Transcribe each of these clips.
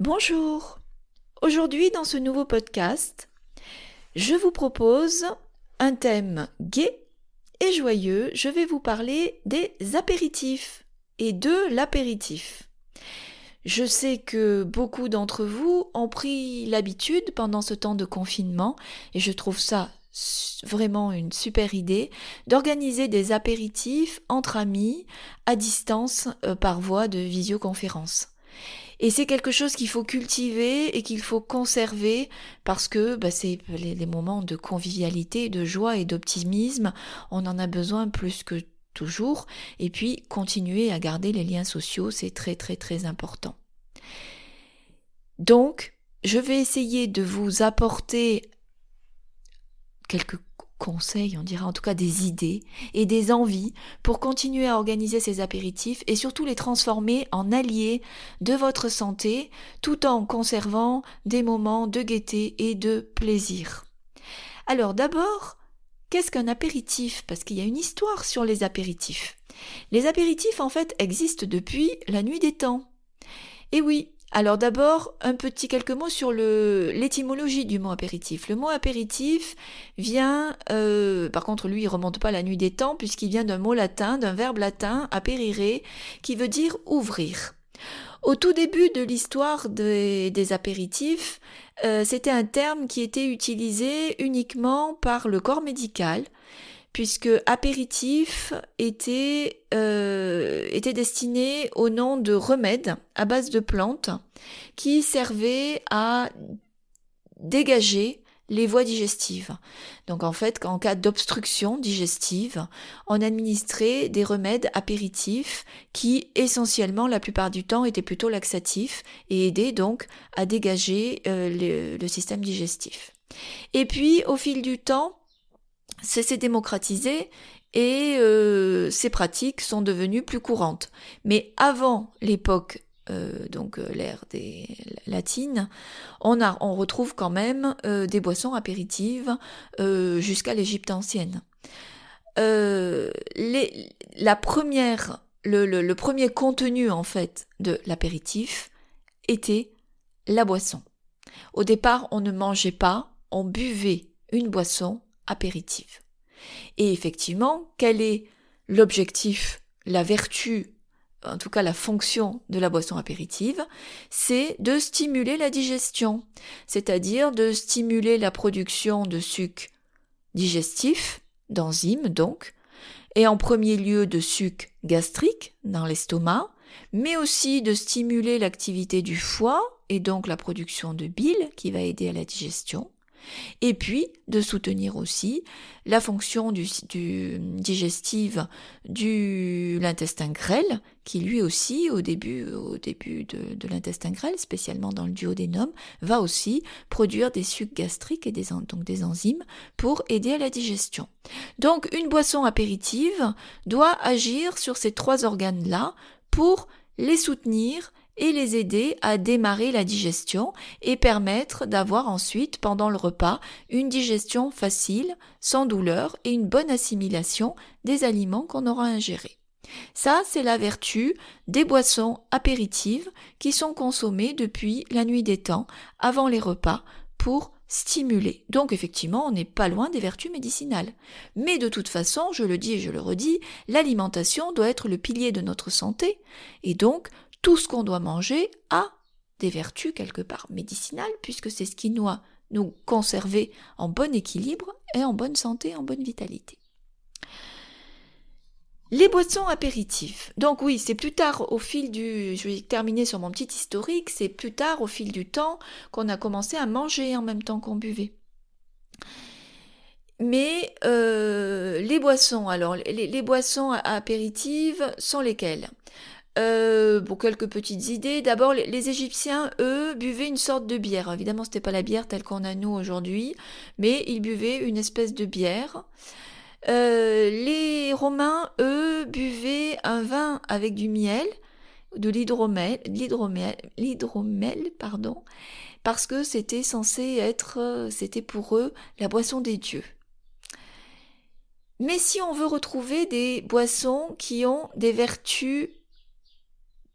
Bonjour. Aujourd'hui, dans ce nouveau podcast, je vous propose un thème gai et joyeux. Je vais vous parler des apéritifs et de l'apéritif. Je sais que beaucoup d'entre vous ont pris l'habitude pendant ce temps de confinement et je trouve ça vraiment une super idée d'organiser des apéritifs entre amis à distance euh, par voie de visioconférence. Et c'est quelque chose qu'il faut cultiver et qu'il faut conserver parce que bah, c'est les, moments de convivialité, de joie et d'optimisme. On en a besoin plus que toujours. Et puis, continuer à garder les liens sociaux, c'est très très très important. Donc, je vais essayer de vous apporter quelques conseils, on dirait en tout cas des idées et des envies pour continuer à organiser ces apéritifs et surtout les transformer en alliés de votre santé tout en conservant des moments de gaieté et de plaisir. Alors d'abord, qu'est-ce qu'un apéritif? Parce qu'il y a une histoire sur les apéritifs. Les apéritifs en fait existent depuis la nuit des temps. Et oui, alors d'abord, un petit quelques mots sur l'étymologie du mot apéritif. Le mot apéritif vient, euh, par contre lui il remonte pas à la nuit des temps puisqu'il vient d'un mot latin, d'un verbe latin aperire, qui veut dire ouvrir. Au tout début de l'histoire des, apéritifs, euh, c'était un terme qui était utilisé uniquement par le corps médical puisque apéritif était, euh, était destiné au nom de remède à base de plantes qui servaient à dégager les voies digestives. Donc en fait, en cas d'obstruction digestive, on administrait des remèdes apéritifs qui essentiellement, la plupart du temps, étaient plutôt laxatifs et aidaient donc à dégager euh, le système digestif. Et puis, au fil du temps, s'est démocratisé et euh, ces pratiques sont devenues plus courantes. Mais avant l'époque euh, donc euh, l'ère des latines, on, a, on retrouve quand même des boissons apéritives jusqu'à l'Égypte ancienne. La première, le, le premier contenu en fait de l'apéritif était la boisson. Au départ, on ne mangeait pas, on buvait une boisson apéritive. Et effectivement, quel est l'objectif, la vertu, en tout cas la fonction de la boisson apéritive, c'est de stimuler la digestion, c'est-à-dire de stimuler la production de sucre digestif, d'enzymes donc, et en premier lieu de sucre gastrique dans l'estomac, mais aussi de stimuler l'activité du foie et donc la production de bile qui va aider à la digestion, et puis de soutenir aussi la fonction digestive de l'intestin grêle, qui lui aussi, au début, de, l'intestin grêle, spécialement dans le duodénum, va aussi produire des sucs gastriques et donc des enzymes pour aider à la digestion. Donc une boisson apéritive doit agir sur ces trois organes-là pour les soutenir et les aider à démarrer la digestion et permettre d'avoir ensuite, pendant le repas, une digestion facile, sans douleur et une bonne assimilation des aliments qu'on aura ingérés. Ça, c'est la vertu des boissons apéritives qui sont consommées depuis la nuit des temps, avant les repas, pour stimuler. Donc effectivement, on n'est pas loin des vertus médicinales. Mais de toute façon, je le dis et je le redis, l'alimentation doit être le pilier de notre santé, et donc tout ce qu'on doit manger a des vertus quelque part médicinales, puisque c'est ce qui doit nous conserver en bon équilibre et en bonne santé, en bonne vitalité. Les boissons apéritives. Donc oui, c'est plus tard au fil du... Je vais terminer sur mon petit historique, c'est plus tard au fil du temps qu'on a commencé à manger en même temps qu'on buvait. Mais euh, les boissons, alors les boissons apéritives sont lesquelles? Euh, pour quelques petites idées. D'abord, les, Égyptiens, eux, buvaient une sorte de bière. Évidemment, c'était pas la bière telle qu'on a nous aujourd'hui, mais ils buvaient une espèce de bière. Euh, les Romains, eux, buvaient un vin avec du miel, de l'hydromel, l'hydromel, pardon, parce que c'était censé être, c'était pour eux la boisson des dieux. Mais si on veut retrouver des boissons qui ont des vertus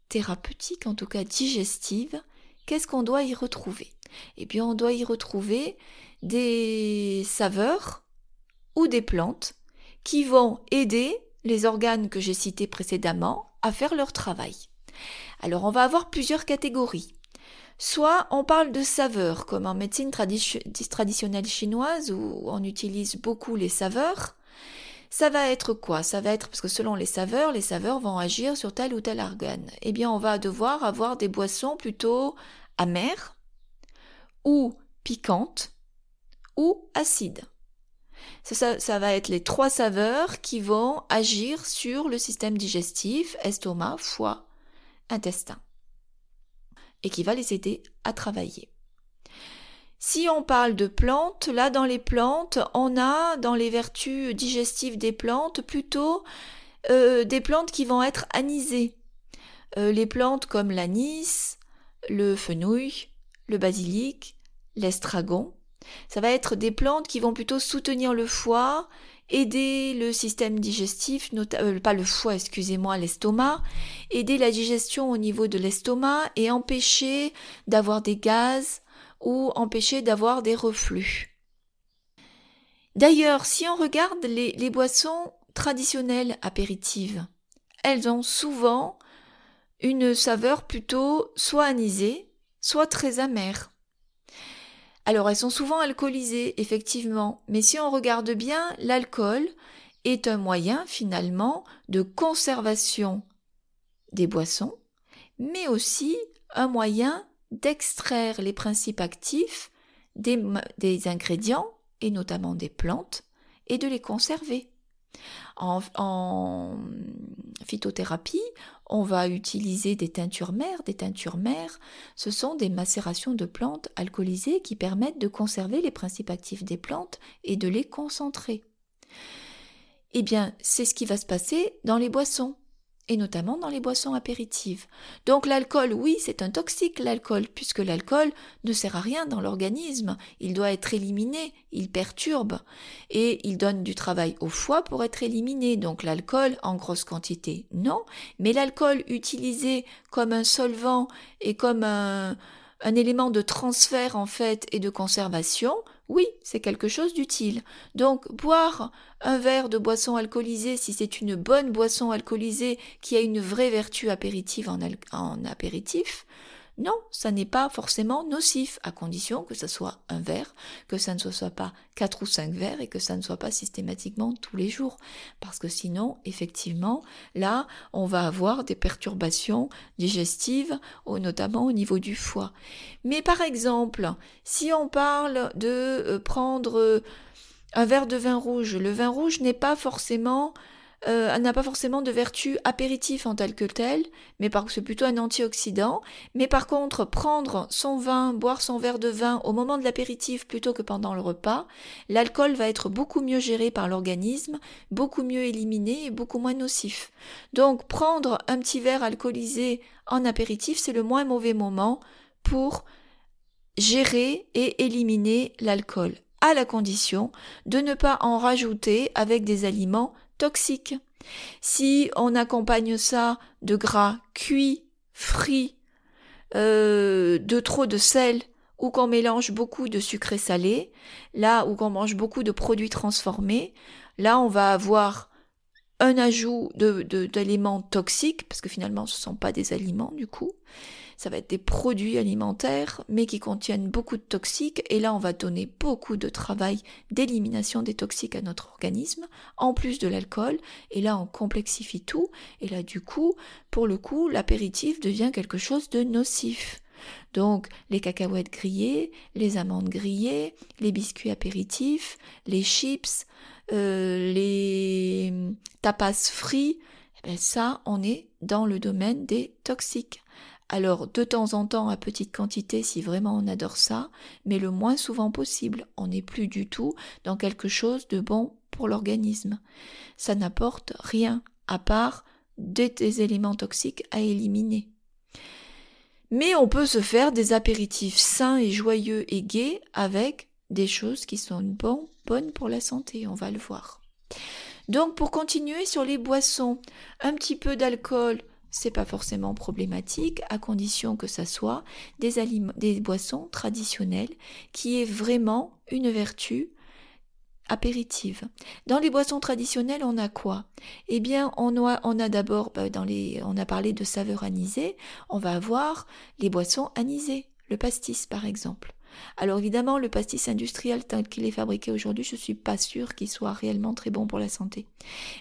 thérapeutique, en tout cas digestive, qu'est-ce qu'on doit y retrouver? Eh bien, on doit y retrouver des saveurs ou des plantes qui vont aider les organes que j'ai cités précédemment à faire leur travail. Alors on va avoir plusieurs catégories. Soit on parle de saveurs, comme en médecine traditionnelle chinoise où on utilise beaucoup les saveurs. Ça va être quoi? Ça va être, parce que selon les saveurs, les saveurs vont agir sur tel ou tel organe. Eh bien, on va devoir avoir des boissons plutôt amères, ou piquantes, ou acides. Ça, va être les trois saveurs qui vont agir sur le système digestif, estomac, foie, intestin, et qui va les aider à travailler. Si on parle de plantes, là dans les plantes, on a dans les vertus digestives des plantes plutôt euh, des plantes qui vont être anisées. Euh, les plantes comme l'anis, le fenouil, le basilic, l'estragon. Ça va être des plantes qui vont plutôt soutenir le foie, aider le système digestif, euh, pas le foie, excusez-moi, l'estomac, aider la digestion au niveau de l'estomac et empêcher d'avoir des gaz ou empêcher d'avoir des reflux. D'ailleurs, si on regarde les, boissons traditionnelles apéritives, elles ont souvent une saveur plutôt soit anisée, soit très amère. Alors elles sont souvent alcoolisées, effectivement, mais si on regarde bien, l'alcool est un moyen finalement de conservation des boissons, mais aussi un moyen d'extraire les principes actifs des, ingrédients, et notamment des plantes, et de les conserver. En, phytothérapie, on va utiliser des teintures mères. Des teintures mères, ce sont des macérations de plantes alcoolisées qui permettent de conserver les principes actifs des plantes et de les concentrer. Eh bien, c'est ce qui va se passer dans les boissons et notamment dans les boissons apéritives. Donc l'alcool, oui, c'est un toxique l'alcool, puisque l'alcool ne sert à rien dans l'organisme, il doit être éliminé, il perturbe, et il donne du travail au foie pour être éliminé. Donc l'alcool en grosse quantité, non, mais l'alcool utilisé comme un solvant et comme un, un élément de transfert en fait et de conservation, oui, c'est quelque chose d'utile. Donc, boire un verre de boisson alcoolisée, si c'est une bonne boisson alcoolisée qui a une vraie vertu apéritive en, en apéritif, non, ça n'est pas forcément nocif, à condition que ça soit un verre, que ça ne soit pas quatre ou cinq verres et que ça ne soit pas systématiquement tous les jours. Parce que sinon, effectivement, là, on va avoir des perturbations digestives, notamment au niveau du foie. Mais par exemple, si on parle de euh, prendre euh, un verre de vin rouge, le vin rouge n'est pas forcément euh, n'a pas forcément de vertu apéritif en tant que tel, mais c'est plutôt un antioxydant. Mais par contre, prendre son vin, boire son verre de vin au moment de l'apéritif plutôt que pendant le repas, l'alcool va être beaucoup mieux géré par l'organisme, beaucoup mieux éliminé et beaucoup moins nocif. Donc prendre un petit verre alcoolisé en apéritif, c'est le moins mauvais moment pour gérer et éliminer l'alcool, à la condition de ne pas en rajouter avec des aliments toxique. Si on accompagne ça de gras cuits, frits, euh, de trop de sel, ou qu'on mélange beaucoup de sucré salé, là où qu'on mange beaucoup de produits transformés, là on va avoir un ajout d'éléments de, toxiques, parce que finalement ce ne sont pas des aliments du coup, ça va être des produits alimentaires, mais qui contiennent beaucoup de toxiques, et là on va donner beaucoup de travail d'élimination des toxiques à notre organisme, en plus de l'alcool, et là on complexifie tout, et là du coup, pour le coup, l'apéritif devient quelque chose de nocif. Donc les cacahuètes grillées, les amandes grillées, les biscuits apéritifs, les chips, euh, les tapas frits, eh ça on est dans le domaine des toxiques. Alors de temps en temps à petite quantité si vraiment on adore ça, mais le moins souvent possible. On n'est plus du tout dans quelque chose de bon pour l'organisme. Ça n'apporte rien à part des, éléments toxiques à éliminer. Mais on peut se faire des apéritifs sains et joyeux et gais avec des choses qui sont bonnes pour la santé, on va le voir. Donc pour continuer sur les boissons, un petit peu d'alcool, c'est pas forcément problématique à condition que ça soit des, boissons traditionnelles qui aient vraiment une vertu apéritive. Dans les boissons traditionnelles, on a quoi? Eh bien, on a, on a d'abord, bah, dans les, on a parlé de saveurs anisées, on va avoir les boissons anisées, le pastis par exemple. Alors évidemment, le pastis industriel tel qu'il est fabriqué aujourd'hui, je ne suis pas sûre qu'il soit réellement très bon pour la santé.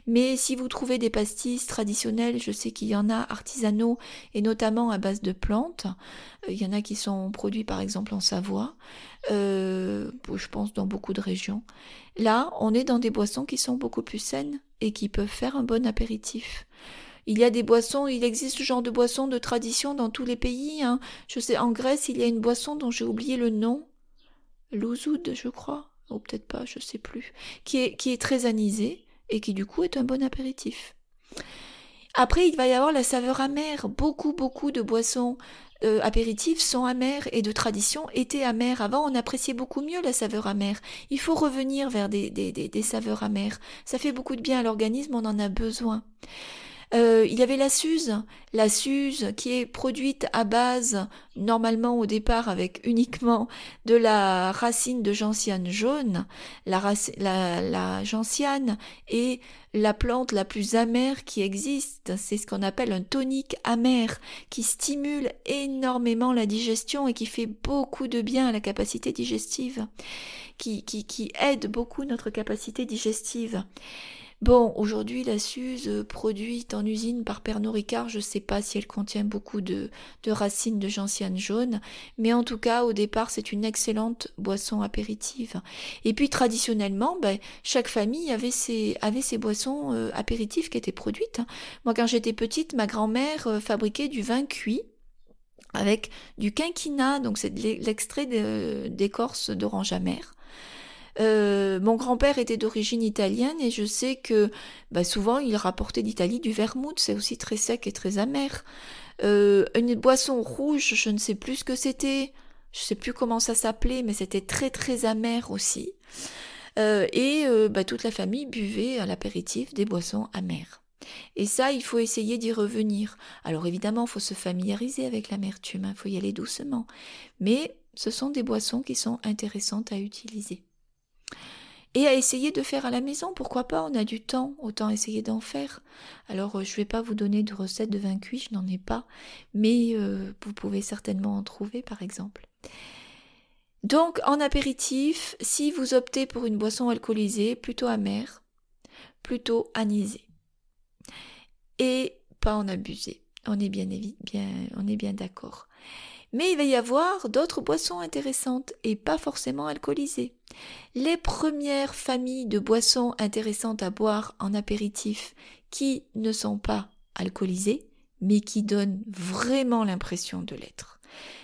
Mais si vous trouvez des pastis traditionnels, je sais qu'il y en a artisanaux et notamment à base de plantes. Euh, il y en a qui sont produits par exemple en Savoie, euh, je pense dans beaucoup de régions. Là, on est dans des boissons qui sont beaucoup plus saines et qui peuvent faire un bon apéritif. Il y a des boissons, il existe ce genre de boissons de tradition dans tous les pays. Hein. Je sais, en Grèce, il y a une boisson dont j'ai oublié le nom. L'ouzoud, je crois. Ou peut-être pas, je sais plus. Qui est, qui est très anisée et qui du coup est un bon apéritif. Après, il va y avoir la saveur amère. Beaucoup, beaucoup de boissons euh, apéritifs sont amères et de tradition étaient amères. Avant, on appréciait beaucoup mieux la saveur amère. Il faut revenir vers des, des, des saveurs amères. Ça fait beaucoup de bien à l'organisme, on en a besoin. Euh, il y avait la Suze, la Suze qui est produite à base, normalement au départ avec uniquement de la racine de gentiane jaune. La, la, gentiane est la plante la plus amère qui existe. C'est ce qu'on appelle un tonique amer qui stimule énormément la digestion et qui fait beaucoup de bien à la capacité digestive, qui, qui, qui aide beaucoup notre capacité digestive. Bon, aujourd'hui, la Suze produite en usine par Pernod Ricard, je ne sais pas si elle contient beaucoup de, racines de gentiane jaune, mais en tout cas, au départ, c'est une excellente boisson apéritive. Et puis, traditionnellement, ben, chaque famille avait ses, avait ses boissons euh, apéritives qui étaient produites. Hein. Moi, quand j'étais petite, ma grand-mère euh, fabriquait du vin cuit avec du quinquina, donc c'est l'extrait d'écorce d'orange amère. Euh, mon grand-père était d'origine italienne et je sais que bah, souvent il rapportait d'Italie du vermouth, c'est aussi très sec et très amer. Euh, une boisson rouge, je ne sais plus ce que c'était, je ne sais plus comment ça s'appelait, mais c'était très très amer aussi. Euh, et bah, toute la famille buvait à l'apéritif des boissons amères. Et ça, il faut essayer d'y revenir. Alors évidemment, il faut se familiariser avec l'amertume, il hein, faut y aller doucement. Mais ce sont des boissons qui sont intéressantes à utiliser et à essayer de faire à la maison. Pourquoi pas On a du temps, autant essayer d'en faire. Alors, euh, je ne vais pas vous donner de recettes de vin cuit, je n'en ai pas, mais euh, vous pouvez certainement en trouver, par exemple. Donc, en apéritif, si vous optez pour une boisson alcoolisée, plutôt amère, plutôt anisée, et pas en abuser. On est bien d'accord. Mais il va y avoir d'autres boissons intéressantes et pas forcément alcoolisées. Les premières familles de boissons intéressantes à boire en apéritif qui ne sont pas alcoolisées, mais qui donnent vraiment l'impression de l'être.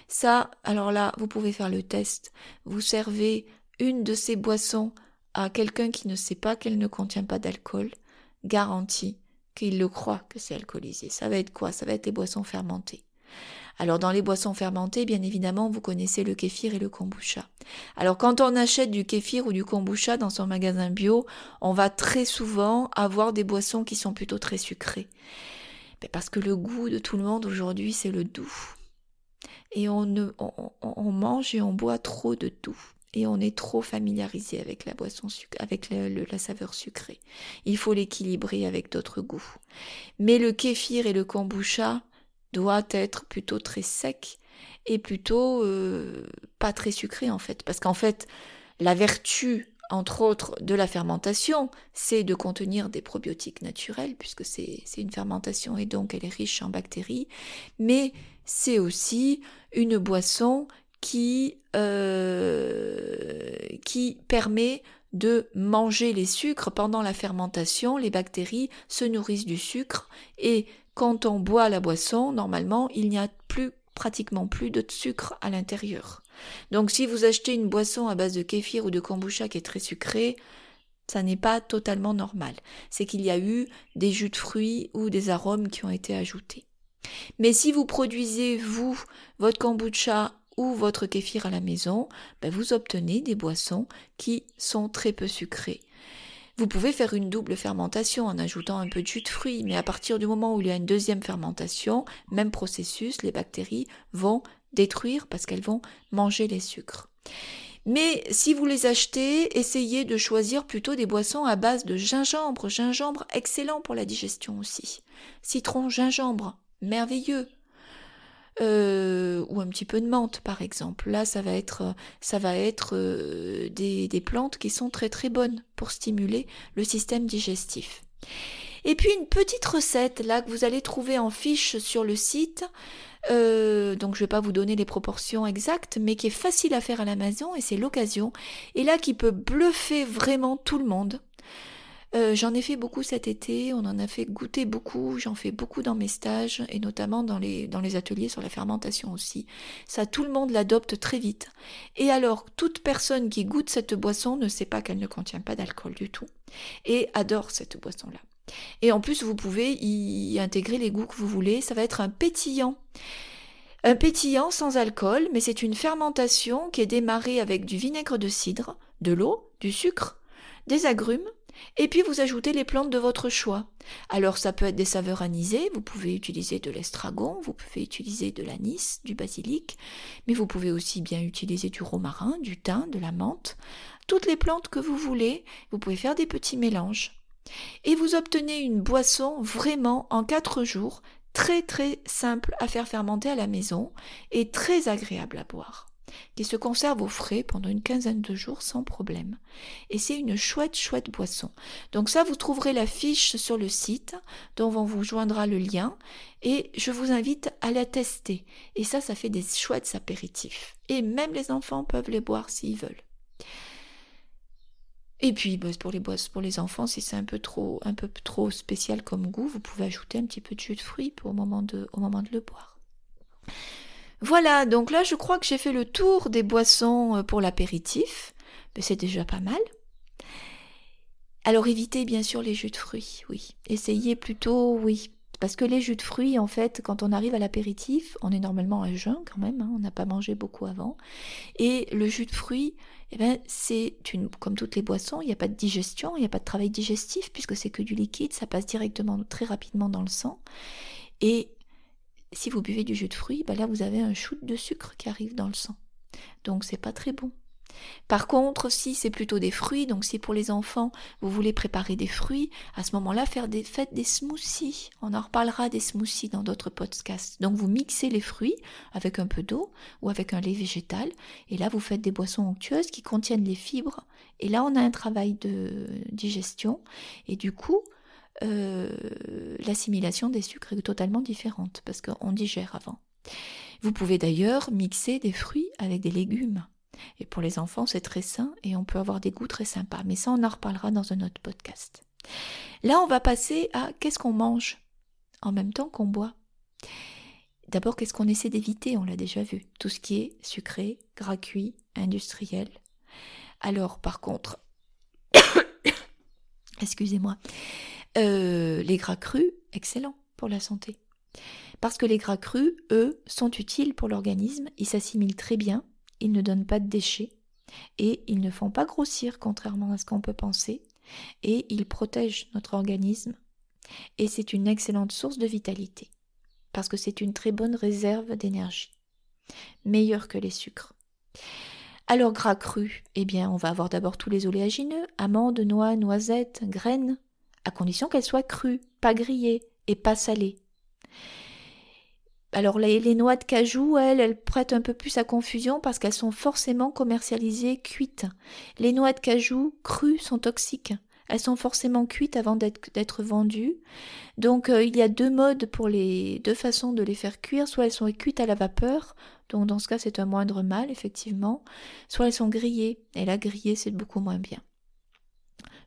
Ça, alors là, vous pouvez faire le test. Vous servez une de ces boissons à quelqu'un qui ne sait pas qu'elle ne contient pas d'alcool, garantie qu'il le croit que c'est alcoolisé. Ça va être quoi? Ça va être des boissons fermentées. Alors dans les boissons fermentées, bien évidemment, vous connaissez le kéfir et le kombucha. Alors quand on achète du kéfir ou du kombucha dans son magasin bio, on va très souvent avoir des boissons qui sont plutôt très sucrées. Ben, parce que le goût de tout le monde aujourd'hui, c'est le doux. Et on, mange et on boit trop de doux et on est trop familiarisé avec la boisson avec la saveur sucrée. Il faut l'équilibrer avec d'autres goûts. Mais le kéfir et le kombucha, doit être plutôt très sec et plutôt euh, pas très sucré en fait. Parce qu'en fait, la vertu, entre autres, de la fermentation, c'est de contenir des probiotiques naturels, puisque c'est une fermentation et donc elle est riche en bactéries, mais c'est aussi une boisson qui, euh, qui permet de manger les sucres pendant la fermentation. Les bactéries se nourrissent du sucre et quand on boit la boisson, normalement, il n'y a plus pratiquement plus de sucre à l'intérieur. Donc si vous achetez une boisson à base de kéfir ou de kombucha qui est très sucrée, ça n'est pas totalement normal. C'est qu'il y a eu des jus de fruits ou des arômes qui ont été ajoutés. Mais si vous produisez, vous, votre kombucha ou votre kéfir à la maison, ben vous obtenez des boissons qui sont très peu sucrées. Vous pouvez faire une double fermentation en ajoutant un peu de jus de fruits, mais à partir du moment où il y a une deuxième fermentation, même processus, les bactéries vont détruire parce qu'elles vont manger les sucres. Mais si vous les achetez, essayez de choisir plutôt des boissons à base de gingembre. Gingembre, excellent pour la digestion aussi. Citron, gingembre, merveilleux. Euh, ou un petit peu de menthe par exemple. Là, ça va être, ça va être euh, des, des plantes qui sont très très bonnes pour stimuler le système digestif. Et puis une petite recette là que vous allez trouver en fiche sur le site. Euh, donc je ne vais pas vous donner les proportions exactes, mais qui est facile à faire à la maison et c'est l'occasion. Et là qui peut bluffer vraiment tout le monde. Euh, j'en ai fait beaucoup cet été, on en a fait goûter beaucoup, j'en fais beaucoup dans mes stages et notamment dans les, dans les ateliers sur la fermentation aussi. Ça, tout le monde l'adopte très vite. Et alors, toute personne qui goûte cette boisson ne sait pas qu'elle ne contient pas d'alcool du tout et adore cette boisson-là. Et en plus, vous pouvez y intégrer les goûts que vous voulez. Ça va être un pétillant. Un pétillant sans alcool, mais c'est une fermentation qui est démarrée avec du vinaigre de cidre, de l'eau, du sucre, des agrumes, et puis vous ajoutez les plantes de votre choix. Alors ça peut être des saveurs anisées, vous pouvez utiliser de l'estragon, vous pouvez utiliser de l'anis, du basilic, mais vous pouvez aussi bien utiliser du romarin, du thym, de la menthe, toutes les plantes que vous voulez, vous pouvez faire des petits mélanges et vous obtenez une boisson vraiment en quatre jours, très très simple à faire fermenter à la maison et très agréable à boire, qui se conserve au frais pendant une quinzaine de jours sans problème. Et c'est une chouette chouette boisson. Donc ça, vous trouverez la fiche sur le site dont on vous joindra le lien et je vous invite à la tester. Et ça, ça fait des chouettes apéritifs. Et même les enfants peuvent les boire s'ils veulent. Et puis bah, pour les boissons, pour les enfants, si c'est un peu trop, spécial comme goût, vous pouvez ajouter un petit peu de jus de fruits au moment de le boire. Voilà, donc là je crois que j'ai fait le tour des boissons euh, pour l'apéritif, mais c'est déjà pas mal. Alors évitez bien sûr les jus de fruits, oui. Essayez plutôt, oui, parce que les jus de fruits, en fait, quand on arrive à l'apéritif, on est normalement à jeun quand même, hein, on n'a pas mangé beaucoup avant. Et le jus de fruits, eh ben, c'est une, comme toutes les boissons, il n'y a pas de digestion, il n'y a pas de travail digestif, puisque c'est que du liquide, ça passe directement, très rapidement dans le sang. Et si vous buvez du jus de fruits, ben là, vous avez un shoot de sucre qui arrive dans le sang. Donc, c'est pas très bon. Par contre, si c'est plutôt des fruits, donc si pour les enfants vous voulez préparer des fruits, à ce moment-là, des, faites des smoothies. On en reparlera des smoothies dans d'autres podcasts. Donc vous mixez les fruits avec un peu d'eau ou avec un lait végétal, et là vous faites des boissons onctueuses qui contiennent les fibres. Et là on a un travail de digestion, et du coup euh, l'assimilation des sucres est totalement différente parce qu'on digère avant. Vous pouvez d'ailleurs mixer des fruits avec des légumes. Et pour les enfants, c'est très sain et on peut avoir des goûts très sympas. Mais ça, on en reparlera dans un autre podcast. Là, on va passer à qu'est-ce qu'on mange en même temps qu'on boit. D'abord, qu'est-ce qu'on essaie d'éviter? On l'a déjà vu. Tout ce qui est sucré, gras industriel. Alors, par contre, excusez-moi, euh, les gras crus, excellent pour la santé. Parce que les gras crus, eux, sont utiles pour l'organisme, ils s'assimilent très bien, ils ne donnent pas de déchets et ils ne font pas grossir contrairement à ce qu'on peut penser et ils protègent notre organisme et c'est une excellente source de vitalité parce que c'est une très bonne réserve d'énergie, meilleure que les sucres. Alors gras cru, eh bien on va avoir d'abord tous les oléagineux, amandes, noix, noisettes, graines, à condition qu'elles soient crues, pas grillées et pas salées. Alors les, noix de cajou, elles, elles prêtent un peu plus à confusion parce qu'elles sont forcément commercialisées cuites. Les noix de cajou crues sont toxiques. Elles sont forcément cuites avant d'être vendues. Donc euh, il y a deux modes pour les deux façons de les faire cuire. Soit elles sont cuites à la vapeur, donc dans ce cas c'est un moindre mal effectivement. Soit elles sont grillées. Et là grillées c'est beaucoup moins bien.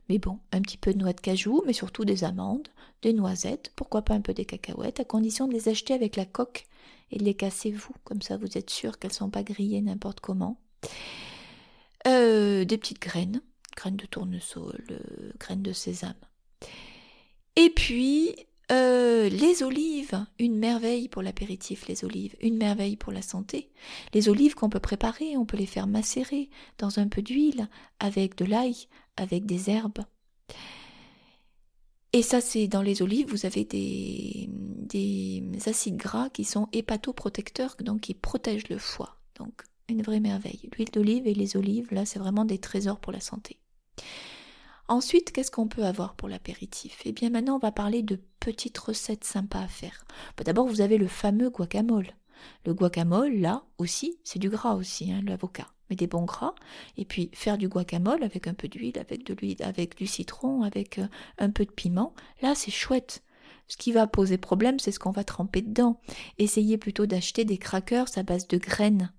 Mais bon, un petit peu de noix de cajou, mais surtout des amandes, des noisettes, pourquoi pas un peu des cacahuètes, à condition de les acheter avec la coque et de les casser vous, comme ça vous êtes sûr qu'elles ne sont pas grillées n'importe comment. Euh, des petites graines, graines de tournesol, euh, graines de sésame. Et puis euh, les olives, une merveille pour l'apéritif, les olives, une merveille pour la santé. Les olives qu'on peut préparer, on peut les faire macérer dans un peu d'huile, avec de l'ail, avec des herbes. Et ça, c'est dans les olives, vous avez des, des acides gras qui sont hépatoprotecteurs, donc qui protègent le foie. Donc, une vraie merveille. L'huile d'olive et les olives, là, c'est vraiment des trésors pour la santé. Ensuite, qu'est-ce qu'on peut avoir pour l'apéritif? Eh bien, maintenant, on va parler de petites recettes sympas à faire. Bah, d'abord, vous avez le fameux guacamole. Le guacamole, là aussi, c'est du gras aussi, hein, l'avocat. Mais des bons gras. Et puis, faire du guacamole avec un peu d'huile, avec de l'huile, avec du citron, avec euh, un peu de piment. Là, c'est chouette. Ce qui va poser problème, c'est ce qu'on va tremper dedans. Essayez plutôt d'acheter des crackers à base de graines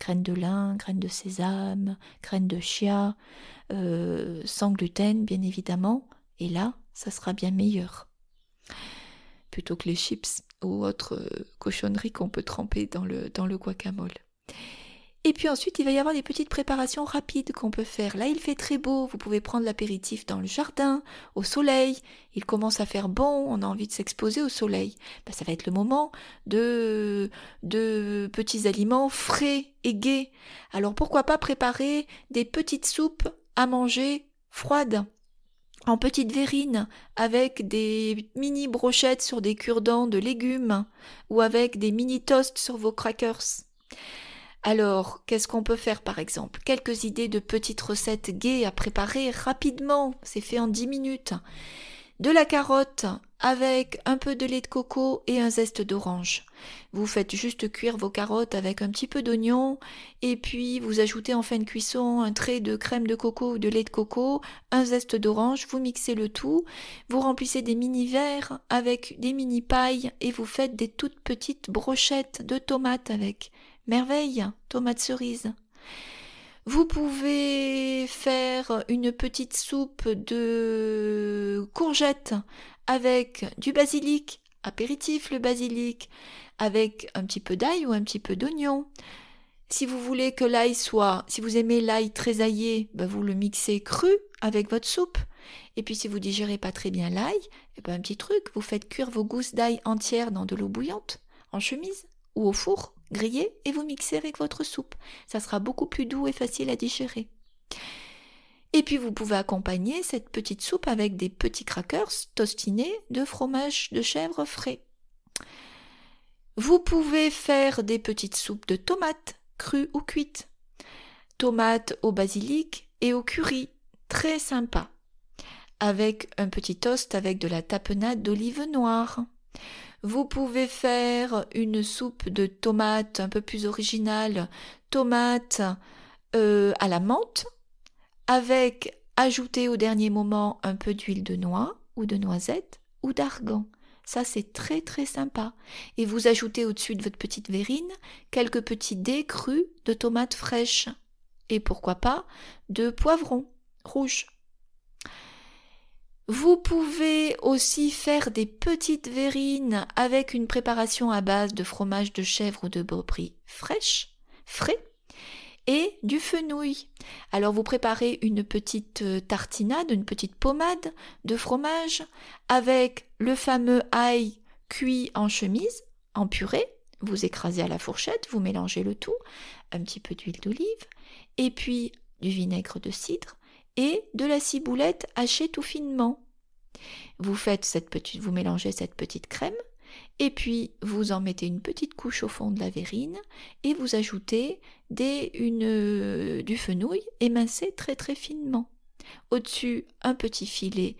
graines de lin, graines de sésame, graines de chia, euh, sans gluten bien évidemment, et là, ça sera bien meilleur. Plutôt que les chips ou autres euh, cochonneries qu'on peut tremper dans le, dans le guacamole. Et puis ensuite, il va y avoir des petites préparations rapides qu'on peut faire. Là, il fait très beau, vous pouvez prendre l'apéritif dans le jardin, au soleil. Il commence à faire bon, on a envie de s'exposer au soleil. Ben, ça va être le moment de, de petits aliments frais et gais. Alors pourquoi pas préparer des petites soupes à manger froides en petites verrines avec des mini brochettes sur des cure-dents de légumes ou avec des mini toasts sur vos crackers. Alors, qu'est-ce qu'on peut faire par exemple? Quelques idées de petites recettes gaies à préparer rapidement, c'est fait en 10 minutes. De la carotte avec un peu de lait de coco et un zeste d'orange. Vous faites juste cuire vos carottes avec un petit peu d'oignon et puis vous ajoutez en fin de cuisson un trait de crème de coco ou de lait de coco, un zeste d'orange, vous mixez le tout, vous remplissez des mini verres avec des mini pailles et vous faites des toutes petites brochettes de tomates avec. Merveille, tomate cerise. Vous pouvez faire une petite soupe de courgettes avec du basilic, apéritif le basilic, avec un petit peu d'ail ou un petit peu d'oignon. Si vous voulez que l'ail soit, si vous aimez l'ail très aillé, ben vous le mixez cru avec votre soupe. Et puis si vous digérez pas très bien l'ail, eh ben un petit truc, vous faites cuire vos gousses d'ail entières dans de l'eau bouillante, en chemise ou au four grillez et vous mixez avec votre soupe. Ça sera beaucoup plus doux et facile à digérer. Et puis vous pouvez accompagner cette petite soupe avec des petits crackers tostinés de fromage de chèvre frais. Vous pouvez faire des petites soupes de tomates, crues ou cuites. Tomates au basilic et au curry, très sympa. Avec un petit toast avec de la tapenade d'olive noire. Vous pouvez faire une soupe de tomates un peu plus originale, tomates euh, à la menthe, avec ajouter au dernier moment un peu d'huile de noix ou de noisette ou d'argan. Ça, c'est très très sympa. Et vous ajoutez au-dessus de votre petite verrine quelques petits dés crus de tomates fraîches. Et pourquoi pas de poivrons rouges. Vous pouvez aussi faire des petites verrines avec une préparation à base de fromage de chèvre ou de brebis fraîche, frais, et du fenouil. Alors vous préparez une petite euh, tartinade, une petite pommade de fromage avec le fameux ail cuit en chemise, en purée. Vous écrasez à la fourchette, vous mélangez le tout, un petit peu d'huile d'olive, et puis du vinaigre de cidre, et de la ciboulette hachée tout finement. Vous faites cette petite, vous mélangez cette petite crème et puis vous en mettez une petite couche au fond de la verrine et vous ajoutez des, une, du fenouil émincé très très finement. Au-dessus, un petit filet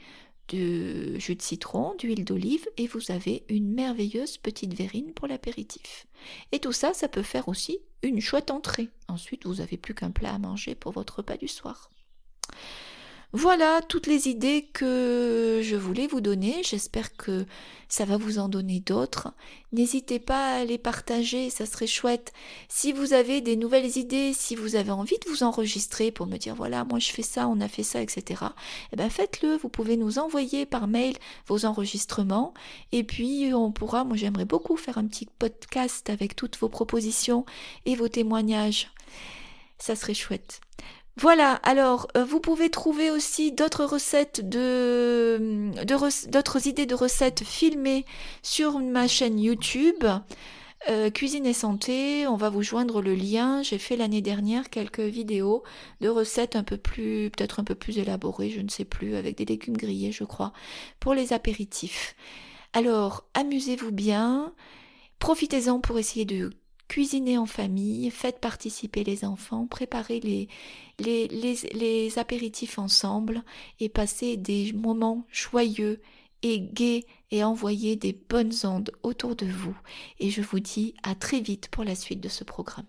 de jus de citron, d'huile d'olive et vous avez une merveilleuse petite verrine pour l'apéritif. Et tout ça, ça peut faire aussi une chouette entrée. Ensuite, vous n'avez plus qu'un plat à manger pour votre repas du soir. Voilà toutes les idées que je voulais vous donner. J'espère que ça va vous en donner d'autres. N'hésitez pas à les partager, ça serait chouette. Si vous avez des nouvelles idées, si vous avez envie de vous enregistrer pour me dire voilà, moi je fais ça, on a fait ça, etc. Eh ben faites-le. Vous pouvez nous envoyer par mail vos enregistrements et puis on pourra. Moi j'aimerais beaucoup faire un petit podcast avec toutes vos propositions et vos témoignages. Ça serait chouette. Voilà, alors euh, vous pouvez trouver aussi d'autres recettes de, d'autres idées de recettes filmées sur ma chaîne YouTube. Euh, cuisine et santé, on va vous joindre le lien. J'ai fait l'année dernière quelques vidéos de recettes un peu plus, peut-être un peu plus élaborées, je ne sais plus, avec des légumes grillés, je crois, pour les apéritifs. Alors, amusez-vous bien, profitez-en pour essayer de cuisiner en famille, faites participer les enfants, préparez les, les apéritifs ensemble et passez des moments joyeux et gais et envoyez des bonnes ondes autour de vous. Et je vous dis à très vite pour la suite de ce programme.